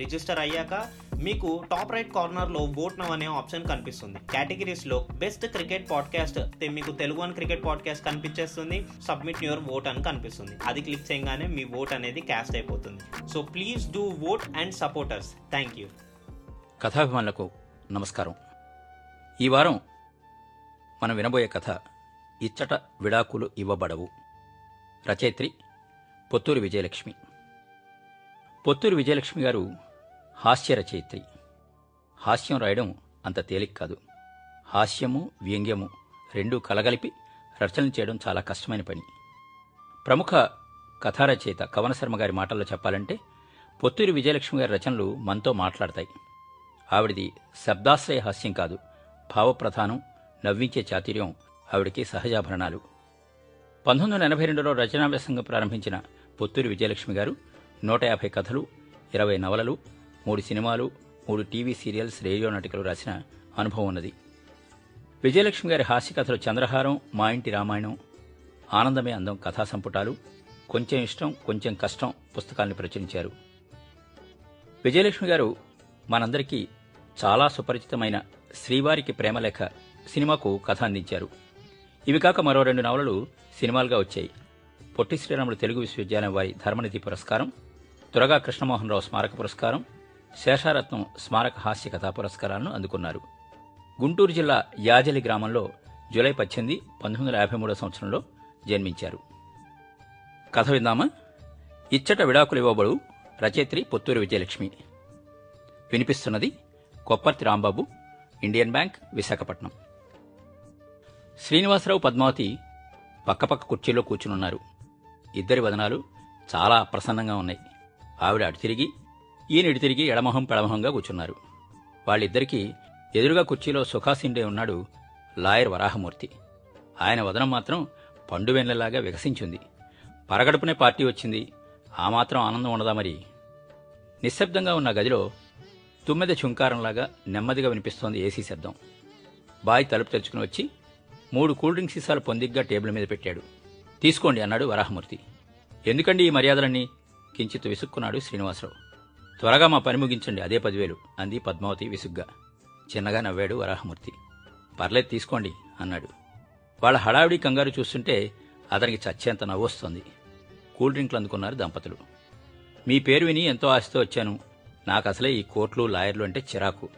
Register అయ్యాక మీకు top right కార్నర్లో ఓట్ నవ్ అనే ఆప్షన్ కనిపిస్తుంది. కేటగిరీస్లో బెస్ట్ క్రికెట్ పాడ్కాస్ట్ మీకు తెలుగు అని క్రికెట్ పాడ్కాస్ట్ కనిపించేస్తుంది. సబ్మిట్ యువర్ ఓట్ అని కనిపిస్తుంది. అది క్లిక్ చేయగానే మీ ఓట్ అనేది క్యాస్ట్ అయిపోతుంది. So please do vote and supporters thank you కథాభిమానులకు నమస్కారం. ఈ వారం మనం వినబోయే కథ ఇచ్చట విడాకులు ఇవ్వబడవు. రచయిత్రి పొత్తూరు విజయలక్ష్మి. పొత్తూరు విజయలక్ష్మి గారు హాస్యరచయిత్రి. హాస్యం రాయడం అంత తేలిక కాదు. హాస్యము వ్యంగ్యము రెండూ కలగలిపి రచనలు చేయడం చాలా కష్టమైన పని. ప్రముఖ కథారచయిత కవన శర్మ గారి మాటల్లో చెప్పాలంటే పొత్తూరి విజయలక్ష్మి గారి రచనలు మనతో మాట్లాడతాయి. ఆవిడిది శబ్దాశ్రయ హాస్యం కాదు. భావప్రధానం నవ్వించే చాతుర్యం ఆవిడికి సహజాభరణాలు. పంతొమ్మిది వందల ఎనభై రెండులో రచనా వ్యాసంగం ప్రారంభించిన పొత్తూరి విజయలక్ష్మి గారు నూట యాభై కథలు ఇరవై నవలలు మూడు సినిమాలు మూడు టీవీ సీరియల్స్ రేడియో నాటికలు రాసిన అనుభవం ఉన్నది. విజయలక్ష్మి గారి హాస్య కథలు చంద్రహారం మా ఇంటి రామాయణం ఆనందమే అందం కథా సంపుటాలు కొంచెం ఇష్టం కొంచెం కష్టం పుస్తకాల్ని ప్రచురించారు. విజయలక్ష్మి గారు మనందరికీ చాలా సుపరిచితమైన శ్రీవారికి ప్రేమలేఖ సినిమాకు కథ అందించారు. ఇవి కాక మరో రెండు నవలలు సినిమాలుగా వచ్చాయి. పొట్టి శ్రీరాములు తెలుగు విశ్వవిద్యాలయం వారి ధర్మనిధి పురస్కారం తురగా కృష్ణమోహన్ రావు స్మారక పురస్కారం శేషారత్నం స్మారక హాస్య కథా పురస్కారాలను అందుకున్నారు. గుంటూరు జిల్లా యాజలి గ్రామంలో జూలై పద్దెనిమిది పంతొమ్మిది వందల యాభై మూడో సంవత్సరంలో జన్మించారు. కథ విందామా? ఇచ్చట విడాకులు ఇవ్వబడు రచయిత్రి పొత్తూరు విజయలక్ష్మి. వినిపిస్తున్నది కొప్పర్తి రాంబాబు ఇండియన్ బ్యాంక్ విశాఖపట్నం. శ్రీనివాసరావు పద్మావతి పక్కపక్క కుర్చీలో కూర్చునున్నారు. ఇద్దరి వదనాలు చాలా అప్రసన్నంగా ఉన్నాయి. ఆవిడ అటు తిరిగి ఈయన తిరిగి ఎడమొహం పెడమొహంగా కూర్చున్నారు. వాళ్ళిద్దరికీ ఎదురుగా కుర్చీలో సుఖాసిండే ఉన్నాడు లాయర్ వరాహమూర్తి. ఆయన వదనం మాత్రం పండువెన్నెలాగా వికసించింది. పరగడుపునే పార్టీ వచ్చింది. ఆ మాత్రం ఆనందం ఉండదా మరి? నిశ్శబ్దంగా ఉన్న గదిలో తుమ్మెద చుంకారంలాగా నెమ్మదిగా వినిపిస్తోంది ఏసీ శబ్దం. బాయ్ తలుపు తెరుచుకుని వచ్చి మూడు కూల్ డ్రింక్ సీసాలు పొందిగ్గా టేబుల్ మీద పెట్టాడు. తీసుకోండి అన్నాడు వరాహమూర్తి. ఎందుకండి ఈ మర్యాదలన్నీ? కించిత్ విసుక్కున్నాడు శ్రీనివాసరావు. త్వరగా మా పని ముగించండి అదే పదివేలు అంది పద్మావతి విసుగ్గా. చిన్నగా నవ్వాడు వరాహమూర్తి. పర్లేదు తీసుకోండి అన్నాడు. వాళ్ళ హడావిడి కంగారు చూస్తుంటే అతనికి చచ్చేంత నవ్వొస్తుంది. కూల్ డ్రింక్లు అందుకున్నారు దంపతులు. మీ పేరు విని ఎంతో ఆశతో వచ్చాను. నాకు అసలే ఈ కోర్టులు లాయర్లు అంటే చిరాకు.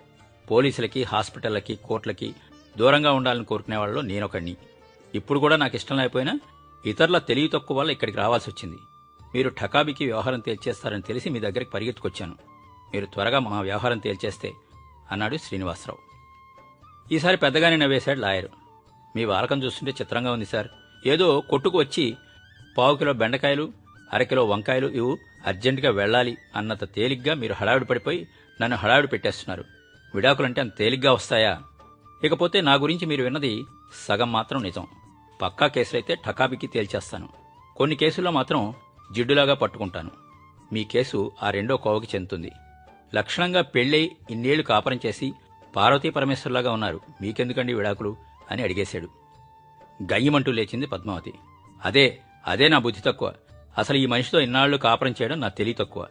పోలీసులకి హాస్పిటళ్ళకి కోర్టులకి దూరంగా ఉండాలని కోరుకునే వాళ్ళలో నేనొకడిని. ఇప్పుడు కూడా నాకు ఇష్టం లేకపోయినా ఇతరుల తెలివి తక్కువ వల్ల ఇక్కడికి రావాల్సి వచ్చింది మీరు ఠకాబీకి వ్యవహారం తేల్చేస్తారని తెలిసి మీ దగ్గరికి పరిగెత్తుకొచ్చాను. మీరు త్వరగా మా వ్యవహారం తేల్చేస్తే అన్నాడు శ్రీనివాసరావు. ఈసారి పెద్దగానే నవ్వేశాడు లాయర్. మీ వాలకం చూస్తుంటే చిత్రంగా ఉంది సార్. ఏదో కొట్టుకు వచ్చి పావు కిలో బెండకాయలు అరకిలో వంకాయలు ఇవి అర్జెంటుగా వెళ్ళాలి అన్నంత తేలిగ్గా మీరు హడావిడి పడిపోయి నన్ను హడావిడి పెట్టేస్తున్నారు. విడాకులంటే అంత తేలిగ్గా వస్తాయా? ఇకపోతే నా గురించి మీరు విన్నది సగం మాత్రం నిజం. పక్కా కేసులైతే ఠకాబికి తేల్చేస్తాను. కొన్ని కేసుల్లో మాత్రం జిడ్డులాగా పట్టుకుంటాను. మీ కేసు ఆ రెండో కోవకి చెందుతుంది. లక్షణంగా పెళ్ళై ఇన్నేళ్ళు కాపురం చేసి పార్వతీ పరమేశ్వర్లాగా ఉన్నారు. మీకెందుకండి విడాకులు? అని అడిగేశాడు. గయ్యమంటూ లేచింది పద్మావతి. అదే అదే నా బుద్ధి తక్కువ. అసలు ఈ మనిషితో ఇన్నాళ్ళు కాపురం చేయడం నా తెలివి తక్కువ.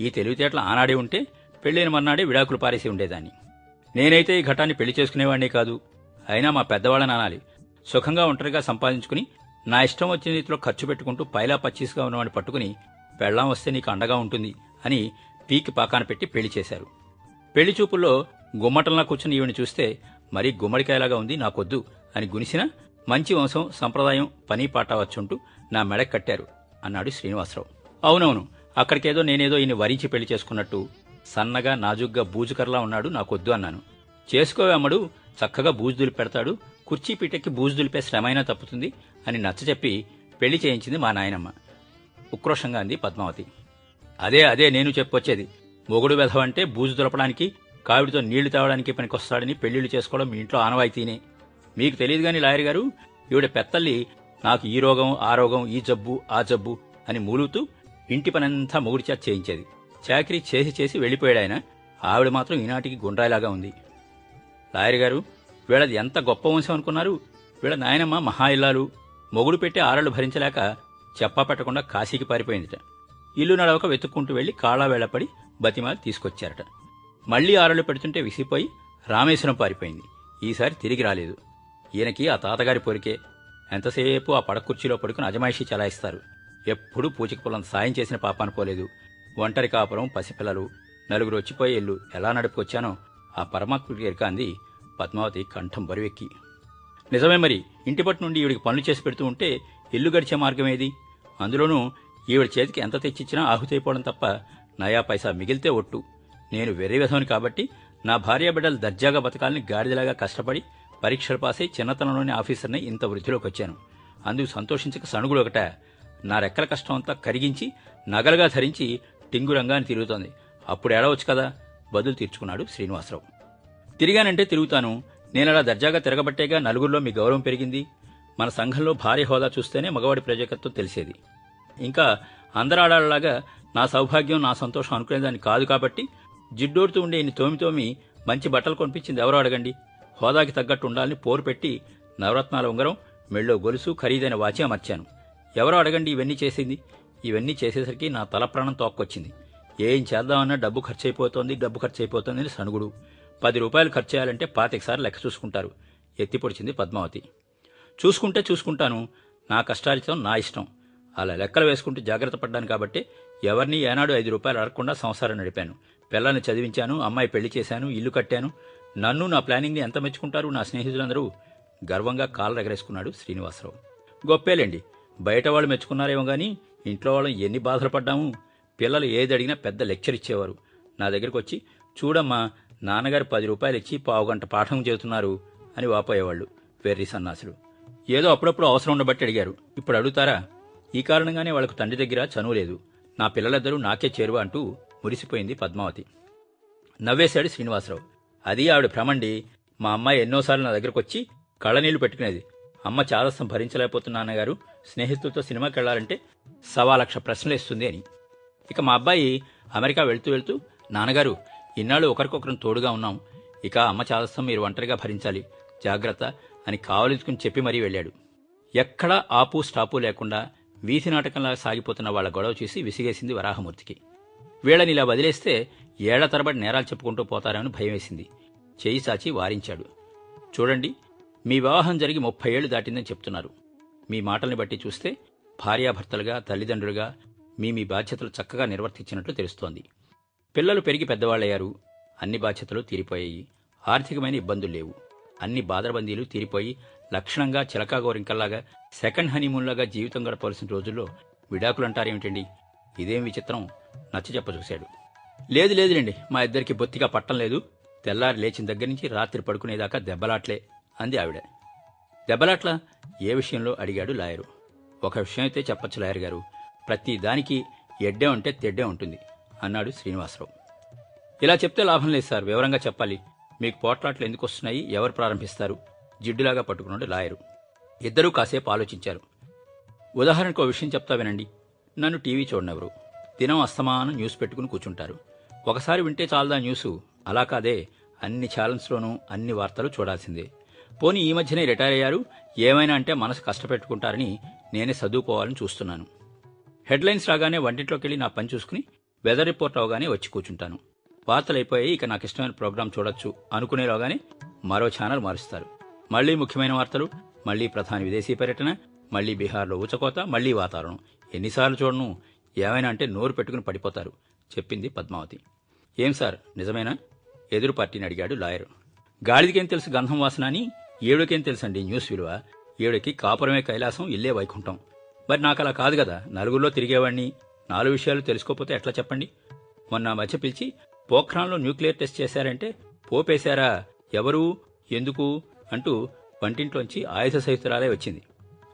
ఈ తెలివితేటలు ఆనాడే ఉంటే పెళ్ళైన మన్నాడే విడాకులు పారేసి ఉండేదాన్ని. నేనైతే ఈ ఘటాన్ని పెళ్ళి చేసుకునేవాడినే కాదు. అయినా మా పెద్దవాళ్ళని అనాలి. సుఖంగా ఒంటరిగా సంపాదించుకుని నా ఇష్టం వచ్చిన రీతిలో ఖర్చు పెట్టుకుంటూ పైలా పచ్చీసుగా ఉన్నవాడిని పట్టుకుని పెళ్ళాం వస్తే నీకు అండగా ఉంటుంది అని పీకి పాకాన పెట్టి పెళ్ళి చేశారు. పెళ్ళి చూపుల్లో గుమ్మటంలా కూర్చుని ఈవిని చూస్తే మరీ గుమ్మడికాయలాగా ఉంది నాకొద్దు అని గునిసిన మంచి వంశం సంప్రదాయం పని పాట వచ్చుంటూ నా మెడకు కట్టారు అన్నాడు శ్రీనివాసరావు. అవునవును అక్కడికేదో నేనేదో ఈయన వరించి పెళ్ళి చేసుకున్నట్టు సన్నగా నాజుగ్గా బూజుకర్లా ఉన్నాడు నాకొద్దు అన్నాను. చేసుకోవే అమ్మడు చక్కగా బూజు దులిపెడతాడు కుర్చీ పీటకి బూజు దులిపే శ్రమైనా తప్పుతుంది అని నచ్చజెప్పి పెళ్ళి చేయించింది మా నాయనమ్మ. ఉక్రోషంగా అంది పద్మావతి. అదే అదే నేను చెప్పొచ్చేది. మొగుడు వెధవంటే బూజు దులపడానికి కావిడితో నీళ్ళు తాగడానికి పనికొస్తాడని పెళ్ళిళ్ళు చేసుకోవడం మీ ఇంట్లో ఆనవాయితీనే. మీకు తెలియదు గాని లాయర్ గారు ఈవిడ పెత్తల్లి నాకు ఈ రోగం ఆ రోగం ఈ జబ్బు ఆ జబ్బు అని మూలుగుతూ ఇంటి పనంతా మొగుడి చేత చేయించేది. చాకరీ చేసి చేసి వెళ్ళిపోయాడు ఆయన. ఆవిడ మాత్రం ఈనాటికి గుండ్రాయిలాగా ఉంది. లాయర్ గారు వీళ్ళది ఎంత గొప్ప వంశం అనుకున్నారు? వీళ్ళ నాయనమ్మ మహా ఇల్లాలు మొగుడు పెట్టి ఆరళ్ళు భరించలేక చెప్పా పెట్టకుండా కాశీకి పారిపోయిందిట. ఇల్లు నడవక వెతుక్కుంటూ వెళ్ళి కాళావేళపడి వేళపడి బతిమాలి తీసుకొచ్చారట. మళ్ళీ ఆరళ్ళు పెడుతుంటే విసిపోయి రామేశ్వరం పారిపోయింది. ఈసారి తిరిగి రాలేదు. ఈయనకి ఆ తాతగారి పొరికే ఎంతసేపు ఆ పడకుర్చీలో పడుకుని అజమాయిషి చలాయిస్తారు. ఎప్పుడూ పూచిక పొలం సాయం చేసిన పాపాను పోలేదు ఒంటరి కాపురం పసిపిల్లలు నలుగురు వచ్చిపోయే ఇల్లు ఎలా నడుపుకొచ్చానో ఆ పరమాత్ముడికి ఎరకాంది పద్మావతి కంఠం బరువెక్కి. నిజమే మరి. ఇంటి పట్టు నుండి ఈవిడికి పనులు చేసి పెడుతూ ఉంటే ఇల్లు గడిచే మార్గం ఏది? అందులోనూ ఈవిడ చేతికి ఎంత తెచ్చిచ్చినా ఆహుతైపోవడం తప్ప నయా పైసా మిగిలితే ఒట్టు. నేను వెర్రి కాబట్టి నా భార్య బిడ్డలు దర్జాగా బతకాలని గాడిదలాగా కష్టపడి పరీక్షలు పాస్ అయి చిన్నతనంలోని ఆఫీసర్ని ఇంత వృద్ధిలోకి వచ్చాను. అందుకు సంతోషించక సణుగులు ఒకట. నా రెక్కల కష్టం అంతా కరిగించి నగలుగా ధరించి టింగు రంగాన్ని తిరుగుతోంది. అప్పుడు ఏడవచ్చు కదా? బదులు తీర్చుకున్నాడు శ్రీనివాసరావు. తిరిగానంటే తిరుగుతాను. నేను అలా దర్జాగా తిరగబట్టేగా నలుగురిలో మీ గౌరవం పెరిగింది. మన సంఘంలో భార్య హోదా చూస్తేనే మగవాడి ప్రజాకత్వం తెలిసేది. ఇంకా అందరాడాలాగా నా సౌభాగ్యం నా సంతోషం అనుకునేదాన్ని కాదు కాబట్టి జిడ్డోడుతూ ఉండే ఇన్ని తోమి తోమి మంచి బట్టలు కొనిపించింది ఎవరో అడగండి. హోదాకి తగ్గట్టు ఉండాలని పోరు పెట్టి నవరత్నాల ఉంగరం మెళ్ళో గొలుసు ఖరీదైన వాచి అమర్చాను ఎవరో అడగండి ఇవన్నీ చేసింది. ఇవన్నీ చేసేసరికి నా తల ప్రాణం తోక్కొచ్చింది. ఏం చేద్దామన్నా డబ్బు ఖర్చు అయిపోతుంది డబ్బు ఖర్చు అయిపోతుంది అని సనుగుడు పది రూపాయలు ఖర్చు చేయాలంటే పాతికసారి లెక్క చూసుకుంటారు. ఎత్తి పొడిచింది పద్మావతి. చూసుకుంటే చూసుకుంటాను. నా కష్టార్జితం నా ఇష్టం. అలా లెక్కలు వేసుకుంటూ జాగ్రత్త పడ్డాను కాబట్టి ఎవరిని ఏనాడు ఐదు రూపాయలు అడగకుండా సంసారం నడిపాను. పిల్లల్ని చదివించాను అమ్మాయి పెళ్ళి చేశాను ఇల్లు కట్టాను. నన్ను నా ప్లానింగ్ని ఎంత మెచ్చుకుంటారు నా స్నేహితులందరూ? గర్వంగా కాళ్ళు ఎగరేసుకున్నాడు శ్రీనివాసరావు. గొప్పేలేండి. బయట వాళ్ళు మెచ్చుకున్నారేమో కానీ ఇంట్లో వాళ్ళం ఎన్ని బాధలు పడ్డాము. పిల్లలు ఏది అడిగినా పెద్ద లెక్చర్ ఇచ్చేవారు. నా దగ్గరికి వచ్చి చూడమ్మా నాన్నగారు పది రూపాయలు ఇచ్చి పావుగంట పాఠం చేస్తున్నారు అని వాపోయేవాళ్ళు వెర్రి సన్నాసులు. ఏదో అప్పుడప్పుడు అవసరం ఉండబట్టి అడిగారు. ఇప్పుడు అడుగుతారా? ఈ కారణంగానే వాళ్ళకు తండ్రి దగ్గర చనువు లేదు. నా పిల్లలిద్దరూ నాకే చేరువ అంటూ మురిసిపోయింది పద్మావతి. నవ్వేశాడు శ్రీనివాసరావు. అది ఆవిడ భ్రమండి. మా అమ్మాయి ఎన్నోసార్లు నా దగ్గరకు వచ్చి కళ్ళనీళ్ళు పెట్టుకునేది. అమ్మ చాదస్తం భరించలేకపోతున్నా అన్నగారు స్నేహితులతో సినిమాకి వెళ్ళాలంటే సవా లక్ష ప్రశ్నలు ఇస్తుంది అని. ఇక మా అబ్బాయి అమెరికా వెళ్తూ వెళ్తూ నాన్నగారు ఇన్నాళ్ళు ఒకరికొకరం తోడుగా ఉన్నాం. ఇక అమ్మ చాదస్తం మీరు ఒంటరిగా భరించాలి. జాగ్రత్త అని కావలించుకుని చెప్పి మరీ వెళ్ళాడు. ఎక్కడా ఆపు స్టాపు లేకుండా వీధి నాటకంలా సాగిపోతున్న వాళ్ళ గొడవ చూసి విసిగేసింది వరాహమూర్తికి. వీళ్ళని ఇలా వదిలేస్తే ఏళ్ళ తరబడి నేరాలు చెప్పుకుంటూ పోతారని భయం వేసింది చేయి సాచి వారించాడు. చూడండి మీ వివాహం జరిగి ముప్పై ఏళ్ళు దాటిందని చెప్తున్నారు. మీ మాటల్ని బట్టి చూస్తే భార్యాభర్తలుగా తల్లిదండ్రులుగా మీ మీ బాధ్యతలు చక్కగా నిర్వర్తించినట్లు తెలుస్తోంది. పిల్లలు పెరిగి పెద్దవాళ్ళయ్యారు. అన్ని బాధ్యతలు తీరిపోయాయి. ఆర్థికమైన ఇబ్బందులు లేవు. అన్ని బాధరబందీలు తీరిపోయి లక్షణంగా చిలకా గోరింకల్లాగా సెకండ్ హనీమూన్లాగా జీవితం గడపవలసిన రోజుల్లో విడాకులంటారేమిటండి? ఇదేం విచిత్రం? నచ్చ చెప్ప చూశాడు లేదు లేదులేండి. మా ఇద్దరికి బొత్తిగా పట్టం లేదు. తెల్లారి లేచిన దగ్గర నుంచి రాత్రి పడుకునేదాకా దెబ్బలాట్లే అంది ఆవిడ. దెబ్బలాట్ల? ఏ విషయంలో? అడిగాడు లాయరు. ఒక విషయం అయితే చెప్పొచ్చు లాయర్ గారు. ప్రతి దానికి ఎడ్డే ఉంటే తెడ్డే ఉంటుంది. అన్నాడు శ్రీనివాసరావు. ఇలా చెప్తే లాభం లేదు సార్ వివరంగా చెప్పాలి. మీకు పోట్లాట్లు ఎందుకు వస్తున్నాయి? ఎవరు ప్రారంభిస్తారు? జిడ్డులాగా పట్టుకున్నాడు లాయరు. ఇద్దరూ కాసేపు ఆలోచించారు. ఉదాహరణకు ఒక విషయం చెప్తా వినండి. నన్ను టీవీ చూడనెవరు దినం అస్తమానం న్యూస్ పెట్టుకుని కూర్చుంటారు. ఒకసారి వింటే చాలదా న్యూసు? అలా కాదే. అన్ని ఛానల్స్లోనూ అన్ని వార్తలు చూడాల్సిందే. పోనీ ఈ మధ్యనే రిటైర్ అయ్యారు? ఏమైనా అంటే మనసు కష్టపెట్టుకుంటారని నేనే చదువుకోవాలని చూస్తున్నాను. హెడ్లైన్స్ రాగానే వంటింట్లోకి వెళ్ళి నా పని చూసుకుని వెదర్ రిపోర్ట్ అవగానే వచ్చి కూర్చుంటాను. వార్తలు అయిపోయాయి ఇక నాకు ఇష్టమైన ప్రోగ్రాం చూడొచ్చు అనుకునేలోగానే మరో ఛానల్ మారుస్తారు. మళ్ళీ ముఖ్యమైన వార్తలు మళ్ళీ ప్రధాని విదేశీ పర్యటన మళ్ళీ బీహార్లో ఊచకోత మళ్ళీ వాతావరణం. ఎన్నిసార్లు చూడను ఏమైనా అంటే నోరు పెట్టుకుని పడిపోతారు చెప్పింది పద్మావతి. ఏం సార్ నిజమేనా? ఎదురు పార్టీని అడిగాడు లాయర్. గాడిదికేం తెలుసు గంధం వాసన అని? ఏడుకేం తెలుసండి న్యూస్ విలువ? ఏడుకి కాపురమే కైలాసం ఇల్లే వైకుంఠం. మరి నాకు అలా కాదు కదా నలుగురిలో తిరిగేవాడిని నాలుగు విషయాలు తెలుసుకోకపోతే ఎట్లా చెప్పండి? మొన్న మధ్య పిలిచి పోఖ్రాన్లో న్యూక్లియర్ టెస్ట్ చేశారంటే పోపేశారా? ఎవరు? ఎందుకు? అంటూ వంటింట్లోంచి ఆయుధ సహితురాలే వచ్చింది.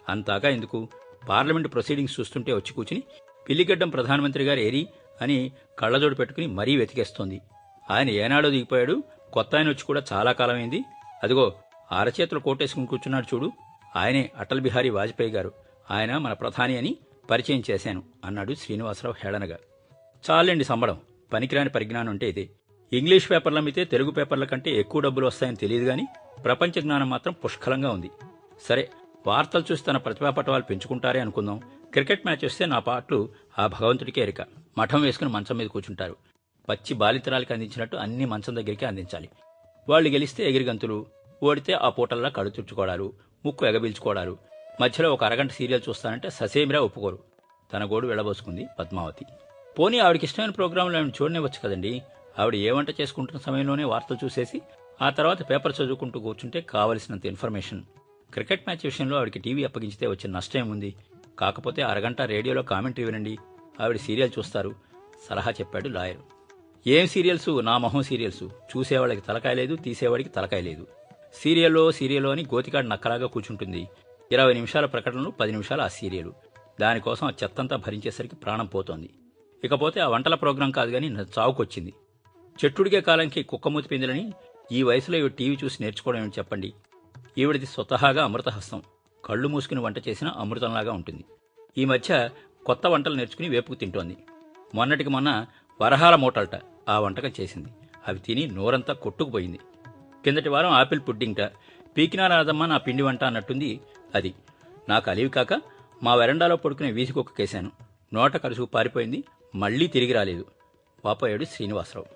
అంతాగా ఎందుకు? పార్లమెంట్ ప్రొసీడింగ్స్ చూస్తుంటే వచ్చి కూర్చుని పిల్లిగడ్డం ప్రధానమంత్రి గారు ఏరి అని కళ్ళజోడు పెట్టుకుని మరీ వెతికేస్తోంది. ఆయన ఏనాడో దిగిపోయాడు. కొత్త ఆయన వచ్చి కూడా చాలా కాలమైంది. అదిగో అరచేతులు కోటేసుకుని కూర్చున్నాడు చూడు. ఆయనే అటల్ బిహారీ వాజ్పేయి గారు. ఆయన మన ప్రధాని అని పరిచయం చేశాను అన్నాడు శ్రీనివాసరావు హేళనగా. చాలండి సంబడం పనికిరాని పరిజ్ఞానం అంటే ఇదే. ఇంగ్లీష్ పేపర్లు అమ్మితే తెలుగు పేపర్ల కంటే ఎక్కువ డబ్బులు వస్తాయని తెలియదు గాని ప్రపంచ జ్ఞానం మాత్రం పుష్కలంగా ఉంది. సరే వార్తలు చూసి తన ప్రతిభా పటవాలు పెంచుకుంటారే అనుకుందాం. క్రికెట్ మ్యాచ్ వస్తే నా పాటలు ఆ భగవంతుడికే ఎరిక. మఠం వేసుకుని మంచం మీద కూర్చుంటారు. పచ్చి బాలితరాలకి అందించినట్టు అన్ని మంచం దగ్గరికి అందించాలి. వాళ్ళు గెలిస్తే ఎగిరిగంతులు ఓడితే ఆ పూటల్లా కళ్ళు ముక్కు ఎగబీల్చుకోవడాలు మధ్యలో ఒక అరగంట సీరియల్ చూస్తానంటే ససేమిరా ఒప్పుకోరు. తన గోడు వెళ్ళబోసుకుంది పద్మావతి. పోనీ ఆవిడకి ఇష్టమైన ప్రోగ్రాంలు ఆవిడ చూడనివ్వచ్చు కదండి. ఆవిడ ఏ వంట చేసుకుంటున్న సమయంలోనే వార్తలు చూసేసి ఆ తర్వాత పేపర్ చదువుకుంటూ కూర్చుంటే కావలసినంత ఇన్ఫర్మేషన్. క్రికెట్ మ్యాచ్ విషయంలో ఆవిడకి టీవీ అప్పగించితే వచ్చిన నష్టం ఉంది కాకపోతే అరగంట రేడియోలో కామెంటరీ వినండి. ఆవిడ సీరియల్ చూస్తారు. సలహా చెప్పాడు లాయర్. ఏం సీరియల్స్? నా మొహం సీరియల్స్. చూసేవాళ్ళకి తలకాయ లేదు తీసేవాడికి తలకాయ లేదు. సీరియల్లో సీరియల్లో అని గోతికాడు నక్కలాగా కూర్చుంటుంది. ఇరవై నిమిషాల ప్రకటనలు పది నిమిషాలు ఆ సీరియలు. దానికోసం ఆ చెత్తంతా భరించేసరికి ప్రాణం పోతోంది. ఇకపోతే ఆ వంటల ప్రోగ్రాం కాదు కానీ చావుకొచ్చింది. చెట్టుడిగే కాలంకి కుక్కమూతి పిందులని ఈ వయసులో ఇవి టీవీ చూసి నేర్చుకోవడం ఏమిటి చెప్పండి? ఈవిడిది స్వతహాగా అమృతహస్తం. కళ్ళు మూసుకుని వంట చేసిన అమృతంలాగా ఉంటుంది. ఈ మధ్య కొత్త వంటలు నేర్చుకుని వేపుకు తింటోంది. మొన్నటికి మొన్న వరహాల మూటల్ట ఆ వంటకం చేసింది. అవి తిని నోరంతా కొట్టుకుపోయింది. కిందటి వారం ఆపిల్ పుడ్డింగ్ట. పీకినా రాదమ్మా నా పిండి వంట అన్నట్టుంది అది. నాకు అలివి కాక మా వెరండాలో పడుకునే వీసి కేశాను నోట కరుసుకు పారిపోయింది. మళ్ళీ తిరిగి రాలేదు. వాపోయాడు శ్రీనివాసరావు.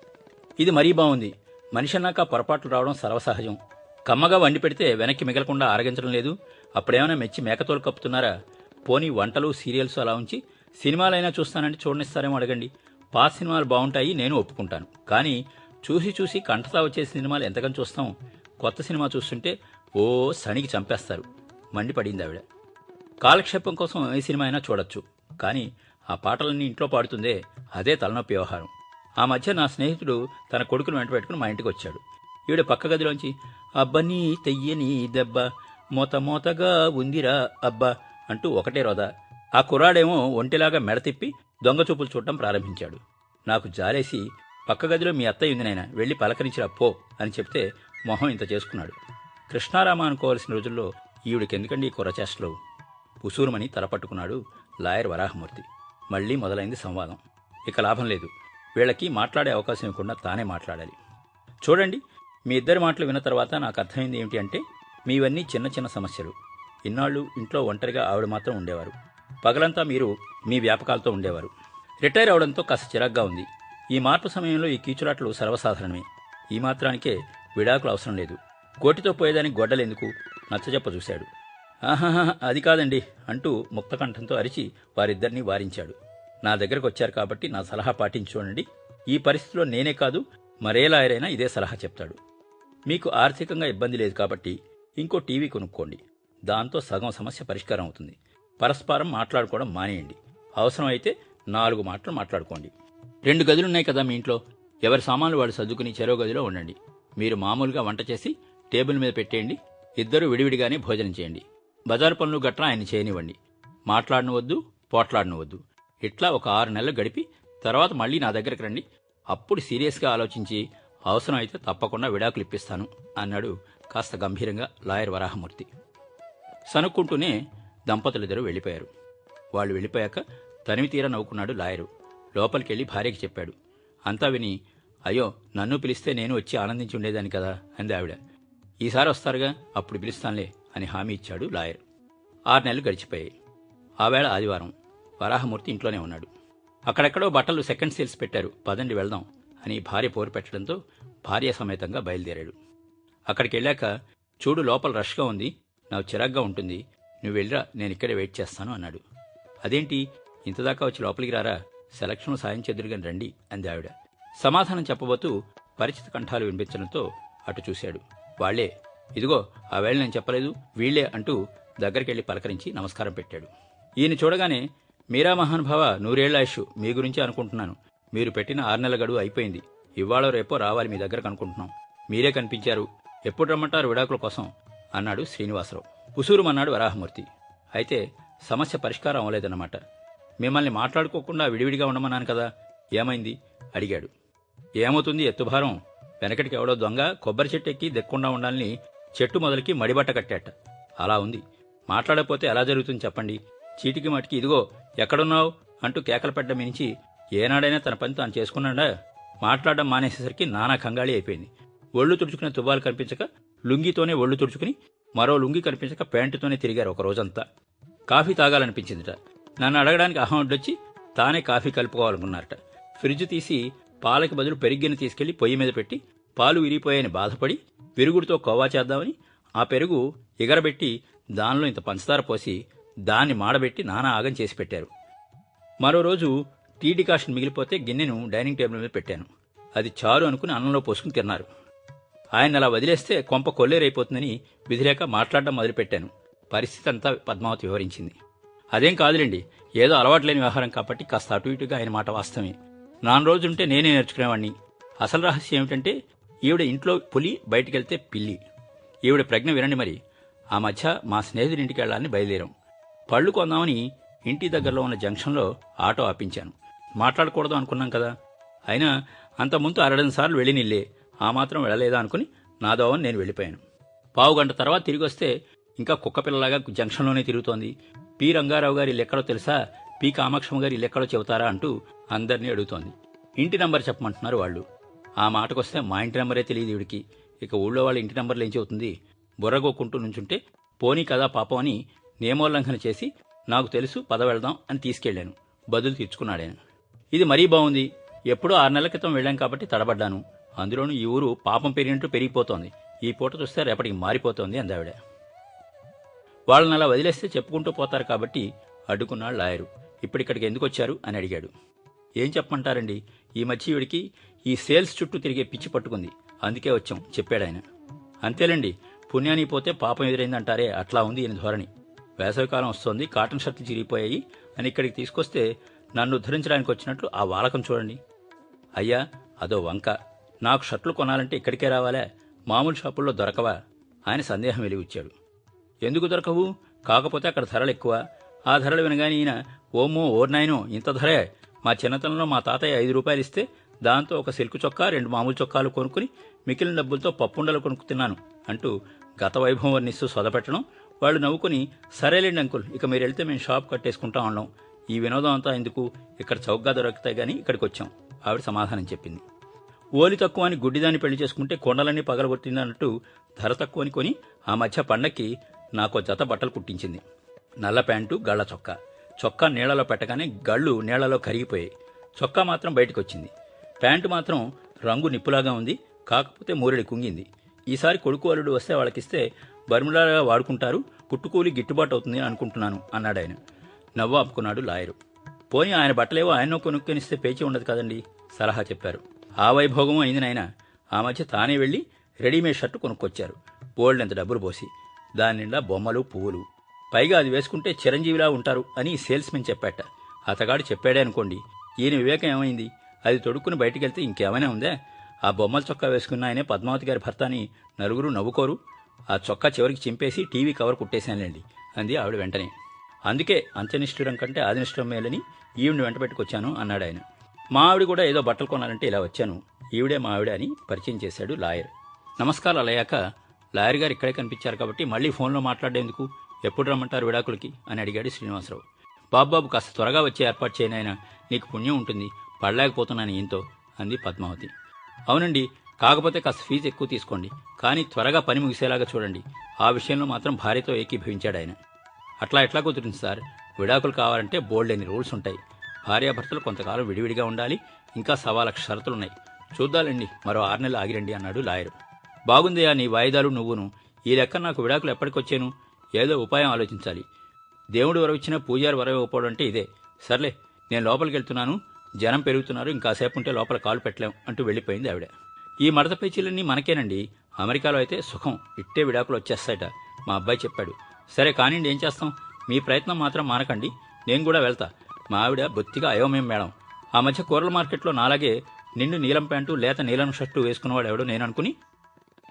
ఇది మరీ బాగుంది మనిషన్నాక పొరపాట్లు రావడం సర్వసహజం. కమ్మగా వండి పెడితే వెనక్కి మిగలకుండా ఆరగించడం లేదు. అప్పుడేమైనా మెచ్చి మేకతోలు కప్పుతున్నారా? పోనీ వంటలు సీరియల్స్ అలా ఉంచి సినిమాలైనా చూస్తానంటే చూడనిస్తారేమో అడగండి. పాత సినిమాలు బాగుంటాయి నేను ఒప్పుకుంటాను. కానీ చూసి చూసి కంఠతా వచ్చే సినిమాలు ఎంతకని చూస్తాం? కొత్త సినిమా చూస్తుంటే ఓ సణికి చంపేస్తారు. మండిపడింది ఆవిడ. కాలక్షేపం కోసం ఏ సినిమా అయినా చూడొచ్చు కానీ ఆ పాటలన్నీ ఇంట్లో పాడుతుందే అదే తలనొప్పి వ్యవహారం. ఆ మధ్య నా స్నేహితుడు తన కొడుకును వెంట పెట్టుకుని మా ఇంటికి వచ్చాడు. ఈవిడ పక్క గదిలోంచి అబ్బని తెయ్యని దెబ్బ మోత మోతగా ఉందిరా అబ్బా అంటూ ఒకటే రోదా. ఆ కుర్రాడేమో ఒంటిలాగా మెడ తిప్పి దొంగ చూపులు చూడటం ప్రారంభించాడు. నాకు జాలేసి పక్క గదిలో మీ అత్తయ్య ఉంది నాయన వెళ్ళి పలకరించిరా పో అని చెప్తే మొహం ఇంత చేసుకున్నాడు. కృష్ణారామ అనుకోవాల్సిన రోజుల్లో ఈవిడికెందుకండి ఈ కుర్రచేష్టలు ఉసూరుమని తలపట్టుకున్నాడు లాయర్ వరాహమూర్తి. మళ్ళీ మొదలైంది సంవాదం. ఇక లాభం లేదు. వీళ్ళకి మాట్లాడే అవకాశం ఇవ్వకుండా తానే మాట్లాడాలి. చూడండి మీ ఇద్దరి మాటలు విన్న తర్వాత నాకు అర్థమైంది ఏమిటి అంటే మీవన్నీ చిన్న చిన్న సమస్యలు. ఇన్నాళ్ళు ఇంట్లో ఒంటరిగా ఆవిడ మాత్రం ఉండేవారు. పగలంతా మీరు మీ వ్యాపకాలతో ఉండేవారు. రిటైర్ అవడంతో కాస్త చిరాగ్గా ఉంది. ఈ మార్పు సమయంలో ఈ కీచులాట్లు సర్వసాధారణమే. ఈ మాత్రానికే విడాకులు అవసరం లేదు. కోటితో పోయేదానికి గొడ్డలెందుకు? నచ్చజెప్ప చూశాడు. ఆహాహా అది కాదండి అంటూ ముక్తకంఠంతో అరిచి వారిద్దరినీ వారించాడు. నా దగ్గరకు వచ్చారు కాబట్టి నా సలహా పాటించుకోండి ఈ పరిస్థితిలో నేనే కాదు మరే లాయరైనా ఇదే సలహా చెప్తాడు. మీకు ఆర్థికంగా ఇబ్బంది లేదు కాబట్టి ఇంకో టీవీ కొనుక్కోండి. దాంతో సగం సమస్య పరిష్కారం అవుతుంది. పరస్పరం మాట్లాడుకోవడం మానేయండి. అవసరం అయితే నాలుగు మాటలు మాట్లాడుకోండి. రెండు గదులున్నాయి కదా మీ ఇంట్లో? ఎవరి సామాన్లు వాడు సర్దుకుని చెరో గదిలో ఉండండి. మీరు మామూలుగా వంట చేసి టేబుల్ మీద పెట్టేయండి. ఇద్దరు విడివిడిగానే భోజనం చేయండి. బజారు పనులు గట్రా ఆయన చేయనివ్వండి. మాట్లాడనవద్దు పోట్లాడనవద్దు. ఇట్లా ఒక ఆరు నెలలు గడిపి తర్వాత మళ్ళీ నా దగ్గరికి రండి. అప్పుడు సీరియస్గా ఆలోచించి అవసరం అయితే తప్పకుండా విడాకులు ఇప్పిస్తాను అన్నాడు కాస్త గంభీరంగా లాయర్ వరాహమూర్తి. సనుక్కుంటూనే దంపతులిద్దరూ వెళ్ళిపోయారు. వాళ్ళు వెళ్ళిపోయాక తనివి తీర నవ్వుకున్నాడు లాయరు. లోపలికెళ్ళి భార్యకి చెప్పాడు. అంతా విని అయ్యో నన్ను పిలిస్తే నేను వచ్చి ఆనందించి ఉండేదాన్ని కదా అంది ఆవిడ. ఈసారి వస్తారుగా అప్పుడు పిలుస్తానులే అని హామీ ఇచ్చాడు లాయర్. ఆరు నెలలు గడిచిపోయాయి. ఆవేళ ఆదివారం వరాహమూర్తి ఇంట్లోనే ఉన్నాడు. అక్కడెక్కడో బట్టలు సెకండ్ సేల్స్ పెట్టారు. పదండి వెళ్దాం అని భార్య పోరు పెట్టడంతో భార్య సమేతంగా బయలుదేరాడు. అక్కడికి వెళ్ళాక చూడు లోపల రష్గా ఉంది నాకు చిరాగ్గా ఉంటుంది నువ్వు వెళ్ళిరా నేను ఇక్కడే వెయిట్ చేస్తాను అన్నాడు. అదేంటి ఇంతదాకా వచ్చి లోపలికి రారా సెలక్షన్ సాయం చెదురుగాని రండి అంది ఆవిడ. సమాధానం చెప్పబోతూ పరిచిత కంఠాలు వినిపించడంతో అటు చూశాడు. వాళ్ళే. ఇదిగో ఆ వేళ నేను చెప్పలేదు వీళ్ళే అంటూ దగ్గరికెళ్ళి పలకరించి నమస్కారం పెట్టాడు. ఈయన చూడగానే మీరా మహానుభావ నూరేళ్ళ ఆయుష్ మీ గురించి అనుకుంటున్నాను. మీరు పెట్టిన ఆరు నెలల గడువు అయిపోయింది. ఇవాళ రేపో రావాలి మీ దగ్గరకు అనుకుంటున్నాం. మీరే కనిపించారు. ఎప్పుడు రమ్మంటారు విడాకుల కోసం? అన్నాడు శ్రీనివాసరావు. ఉసూరుమన్నాడు వరాహమూర్తి. అయితే సమస్య పరిష్కారం అవ్వలేదన్నమాట. మిమ్మల్ని మాట్లాడుకోకుండా విడివిడిగా ఉండమన్నాను కదా? ఏమైంది? అడిగాడు. ఏమవుతుంది ఎత్తుభారం? వెనకటికి ఎవడో దొంగ కొబ్బరి చెట్టు ఎక్కి దెక్కుండా ఉండాలని చెట్టు మొదలకి మడిబట్ట కట్టాట. అలా ఉంది. మాట్లాడకపోతే ఎలా జరుగుతుంది చెప్పండి. చీటికి మటికి ఇదిగో ఎక్కడున్నావు? అంటూ కేకలు పెట్టడం మించి ఏనాడైనా తన పని తాను చేసుకున్నాడా? మాట్లాడడం మానేసేసరికి నానా కంగాళి అయిపోయింది. ఒళ్ళు తుడుచుకునే తువ్వాలు కనిపించక లుంగితోనే ఒళ్ళు తుడుచుకుని మరో లుంగి కనిపించక ప్యాంటుతోనే తిరిగారు ఒక రోజంతా. కాఫీ తాగాలనిపించిందిట. నన్ను అడగడానికి అహమడ్డొచ్చి తానే కాఫీ కలుపుకోవాలనుకున్నారట. ఫ్రిడ్జ్ తీసి పాలకి బదులు పెరిగిని తీసుకెళ్ళి పొయ్యి మీద పెట్టి పాలు విరిగిపోయాయని బాధపడి పెరుగుడితో కోవా చేద్దామని ఆ పెరుగు ఎగరబెట్టి దానిలో ఇంత పంచదార పోసి దాన్ని మాడబెట్టి నానా ఆగం చేసి పెట్టారు. మరో రోజు టీ డికాషన్ మిగిలిపోతే గిన్నెను డైనింగ్ టేబుల్ మీద పెట్టాను. అది చారు అనుకుని అన్నంలో పోసుకుని తిన్నారు. ఆయన అలా వదిలేస్తే కొంప కొల్లేరైపోతుందని విధిలేక మాట్లాడడం మొదలుపెట్టాను. పరిస్థితి అంతా పద్మావతి వివరించింది. అదేం కాదులేండి ఏదో అలవాట్లేని వ్యవహారం కాబట్టి కాస్త అటు ఇటుగా ఆయన మాట వాస్తవమే. నాలుగు రోజులుంటే నేనే నేర్చుకునేవాణ్ణి. అసలు రహస్యం ఏమిటంటే ఈవిడ ఇంట్లో పులి బయటికెళ్తే పిల్లి. ఈవిడ ప్రజ్ఞ వినండి మరి. ఆ మధ్య మా స్నేహితుడి ఇంటికి వెళ్ళాలని బయలుదేరాం. పళ్ళు కొందామని ఇంటి దగ్గరలో ఉన్న జంక్షన్లో ఆటో ఆపించాను. మాట్లాడకూడదు అనుకున్నాం కదా. అయినా అంత ముందు అరడని సార్లు వెళ్ళి నిల్లే. ఆ మాత్రం వెళ్ళలేదా అనుకుని నా దోవని నేను వెళ్ళిపోయాను. పావు గంట తర్వాత తిరిగి వస్తే ఇంకా కుక్కపిల్లలాగా జంక్షన్లోనే తిరుగుతోంది. పి. రంగారావు గారి లెక్కడో తెలుసా? పి. కామాక్షమ్మ గారి లెక్కడో చెబుతారా అంటూ అందరినీ అడుగుతోంది. ఇంటి నంబర్ చెప్పమంటున్నారు వాళ్ళు. ఆ మాటకొస్తే మా ఇంటి నంబరే తెలియదు ఈవిడికి ఇక ఊళ్ళో వాళ్ళ ఇంటి నంబర్లు ఏం చెబుతుంది? బుర్రగోక్కుంటూ నుంచుంటే పోనీ కదా పాపం అని నియమోల్లంఘన చేసి నాకు తెలుసు పద వెళ్దాం అని తీసుకెళ్ళాను బదులు తీర్చుకున్నాడాయన ఇది మరీ బాగుంది. ఎప్పుడో ఆరు నెలల క్రితం వెళ్ళాం కాబట్టి తడబడ్డాను. అందులోనూ ఈ ఊరు పాపం పెరిగినట్టు పెరిగిపోతోంది. ఈ పూట చూస్తే రేపటికి మారిపోతోంది అందావిడ. వాళ్ళని అలా వదిలేస్తే చెప్పుకుంటూ పోతారు కాబట్టి అడ్డుకున్నాడు లాయరు. ఇప్పటిక్కడికి ఎందుకు వచ్చారు అని అడిగాడు. ఏం చెప్పమంటారండి? ఈ మధ్య ఈవిడికి ఈ సేల్స్ చుట్టూ తిరిగే పిచ్చి పట్టుకుంది. అందుకే వచ్చాం చెప్పాడాయన అంతేలండి పుణ్యానికి పోతే పాపం ఎదురైందంటారే అట్లా ఉంది ఈయన ధోరణి. వేసవికాలం వస్తోంది కాటన్ షర్ట్లు చిరిగిపోయాయి అని ఇక్కడికి తీసుకొస్తే నన్ను ఉద్ధరించడానికి వచ్చినట్లు ఆ వాలకం చూడండి. అయ్యా అదో వంక. నాకు షర్ట్లు కొనాలంటే ఇక్కడికే రావాలా? మామూలు షాపుల్లో దొరకవా? ఆయన సందేహం వెలిగిచ్చాడు ఎందుకు దొరకవు? కాకపోతే అక్కడ ధరలు ఎక్కువ. ఆ ధరలు వినగానే ఈయన ఓమో ఓర్నాయనో ఇంత ధరే. మా చిన్నతనంలో మా తాతయ్య ఐదు రూపాయలు ఇస్తే దాంతో ఒక సిల్క్ చొక్కా రెండు మామూలు చొక్కాలు కొనుక్కుని మిగిలిన డబ్బులతో పప్పుండలు కొనుక్కు తిన్నాను అంటూ గత వైభవం వర్ణిస్తూ సొదపెట్టడం వాళ్ళు నవ్వుకుని సరేలేండి అంకుల్ ఇక మీరు వెళ్తే మేము షాప్ కట్టేసుకుంటా ఉన్నాం ఈ వినోదం అంతా ఎందుకు? ఇక్కడ చౌకగా దొరుకుతాయి కానీ ఇక్కడికి వచ్చాం ఆవిడ సమాధానం చెప్పింది. ఓలి తక్కువ అని గుడ్డిదాన్ని పెళ్ళి చేసుకుంటే కొండలన్నీ పగలగొట్టింది అన్నట్టు ధర తక్కువని కొని ఆ మధ్య పండక్కి నాకో జత బట్టలు కుట్టించింది. నల్ల ప్యాంటు గళ్ళ చొక్కా. చొక్కా నీళ్ళలో పెట్టగానే గళ్ళు నీళ్ళలో కరిగిపోయాయి. చొక్కా మాత్రం బయటకు వచ్చింది ప్యాంటు మాత్రం రంగు నిప్పులాగా ఉంది కాకపోతే మూరెడి కుంగింది. ఈసారి కొడుకు అల్లుడు వస్తే వాళ్ళకిస్తే బర్ములాగా వాడుకుంటారు కుట్టుకూలి గిట్టుబాటు అవుతుంది అని అనుకుంటున్నాను అన్నాడు ఆయన. నవ్వు ఆపుకున్నాడు లాయరు. పోయి ఆయన బట్టలేవో ఆయన కొనుక్కొనిస్తే పేచి ఉండదు కదండి సలహా చెప్పారు. ఆ వైభోగం అయింది నాయన. ఆ మధ్య తానే వెళ్ళి రెడీమేడ్ షర్టు కొనుక్కొచ్చారు. బోల్డ్ ఎంత డబ్బులు పోసి. దాని నిండా బొమ్మలు పువ్వులు. పైగా అది వేసుకుంటే చిరంజీవిలా ఉంటారు అని సేల్స్ మెన్ చెప్పాట. అతగాడు చెప్పాడే అనుకోండి ఈయన వివేకం ఏమైంది? అది తొడుక్కుని బయటికెళ్తే ఇంకేమైనా ఉందే? ఆ బొమ్మల చొక్కా వేసుకున్న ఆయనే పద్మావతి గారి భర్త అని నలుగురు నవ్వుకోరు. ఆ చొక్కా చివరికి చింపేసి టీవీ కవర్ కుట్టేశానులేండి అంది ఆవిడ వెంటనే. అందుకే అంత్యనిష్ఠురం కంటే ఆదినిష్ఠురం మేలని ఈవిడిని వెంట పెట్టుకొచ్చాను అన్నాడు ఆయన. మా ఆవిడ కూడా ఏదో బట్టలు కొనాలంటే ఇలా వచ్చాను. ఈవిడే మా ఆవిడ అని పరిచయం చేశాడు లాయర్. నమస్కారాలు అయ్యాక లాయర్ గారు ఇక్కడే కనిపించారు కాబట్టి మళ్ళీ ఫోన్లో మాట్లాడేందుకు? ఎప్పుడు రమ్మంటారు విడాకులకి? అని అడిగాడు శ్రీనివాసరావు. బాబ్బాబు కాస్త త్వరగా వచ్చే ఏర్పాటు చేయనైనా నీకు పుణ్యం ఉంటుంది పడలేకపోతున్నాను ఏంతో? అంది పద్మావతి. అవునండి కాకపోతే కాస్త ఫీజు ఎక్కువ తీసుకోండి కానీ త్వరగా పని ముగిసేలాగా చూడండి. ఆ విషయంలో మాత్రం భార్యతో ఏకీభవించాడు ఆయన. అట్లా ఎట్లా కుదురుతుంది సార్? విడాకులు కావాలంటే బోల్డ్ అని రూల్స్ ఉంటాయి. భార్యాభర్తలు కొంతకాలం విడివిడిగా ఉండాలి ఇంకా సవా లక్ష షరతులున్నాయి. చూద్దాలండి మరో ఆరు నెలలు ఆగిరండి అన్నాడు లాయరు. బాగుందయ్యా నీ వాయిదాలు నువ్వును. ఈ లెక్క నాకు విడాకులు ఎప్పటికొచ్చాను? ఏదో ఉపాయం ఆలోచించాలి. దేవుడు వరవిచ్చిన పూజారి వరవ అంటే ఇదే. సర్లే నేను లోపలికి వెళ్తున్నాను జనం పెరుగుతున్నారు. ఇంకాసేపు ఉంటే లోపల కాలు పెట్టలేం అంటూ వెళ్ళిపోయింది ఆవిడ. ఈ మడత పేచీలన్నీ మనకేనండి. అమెరికాలో అయితే సుఖం. ఇట్టే విడాకులు వచ్చేస్తాయట. మా అబ్బాయి చెప్పాడు. సరే కానివ్వండి ఏం చేస్తాం? మీ ప్రయత్నం మాత్రం మానకండి. నేను కూడా వెళ్తా. మా ఆవిడ బొత్తిగా అయోమయం మేడం. ఆ మధ్య కూరల మార్కెట్లో నాలాగే నిండు నీలం ప్యాంటు లేత నీలం షర్టు వేసుకున్నవాడు ఎవడో నేను అనుకుని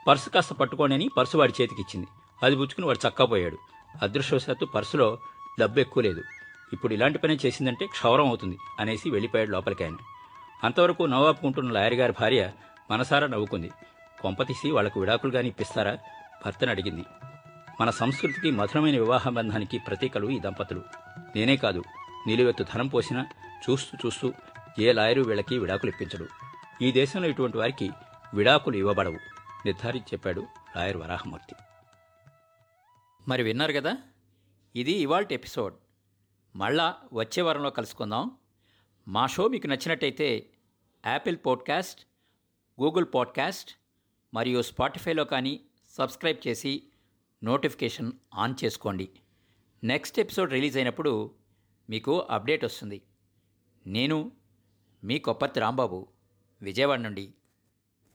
పర్సు కాస్త పట్టుకోనని పర్సు వాడి చేతికిచ్చింది. అది పుచ్చుకుని వాడు చక్కపోయాడు. అదృష్టవశాత్తు పర్సులో డబ్బు ఎక్కువ లేదు. ఇప్పుడు ఇలాంటి పని చేసిందంటే క్షౌరం అవుతుంది అనేసి వెళ్ళిపోయాడు లోపలికి ఆయన. అంతవరకు నవ్వాపుకుంటున్న లాయర్ గారి భార్య మనసారా నవ్వుకుంది. కొంపతీసి వాళ్ళకు విడాకులు గాని ఇప్పిస్తారా? భర్తను అడిగింది. మన సంస్కృతికి మధురమైన వివాహ బంధానికి ప్రతీకలు ఈ దంపతులు. నేనే కాదు నిలువెత్తు ధనం పోసినా చూస్తూ చూస్తూ ఏ లాయరు వీళ్ళకి విడాకులు ఇప్పించడు. ఈ దేశంలో ఇటువంటి వారికి విడాకులు ఇవ్వబడవు నిర్ధారించి చెప్పాడు లాయర్ వరాహమూర్తి. మరి విన్నారు కదా? ఇది ఇవాల్టి ఎపిసోడ్. మళ్ళా వచ్చే వారంలో కలుసుకుందాం. మా షో మీకు నచ్చినట్టయితే యాపిల్ పాడ్కాస్ట్ గూగుల్ పాడ్కాస్ట్ మరియు స్పాటిఫైలో కానీ సబ్స్క్రైబ్ చేసి నోటిఫికేషన్ ఆన్ చేసుకోండి. నెక్స్ట్ ఎపిసోడ్ రిలీజ్ అయినప్పుడు మీకు అప్డేట్ వస్తుంది. నేను మీ కొప్పతి రాంబాబు విజయవాడ నుండి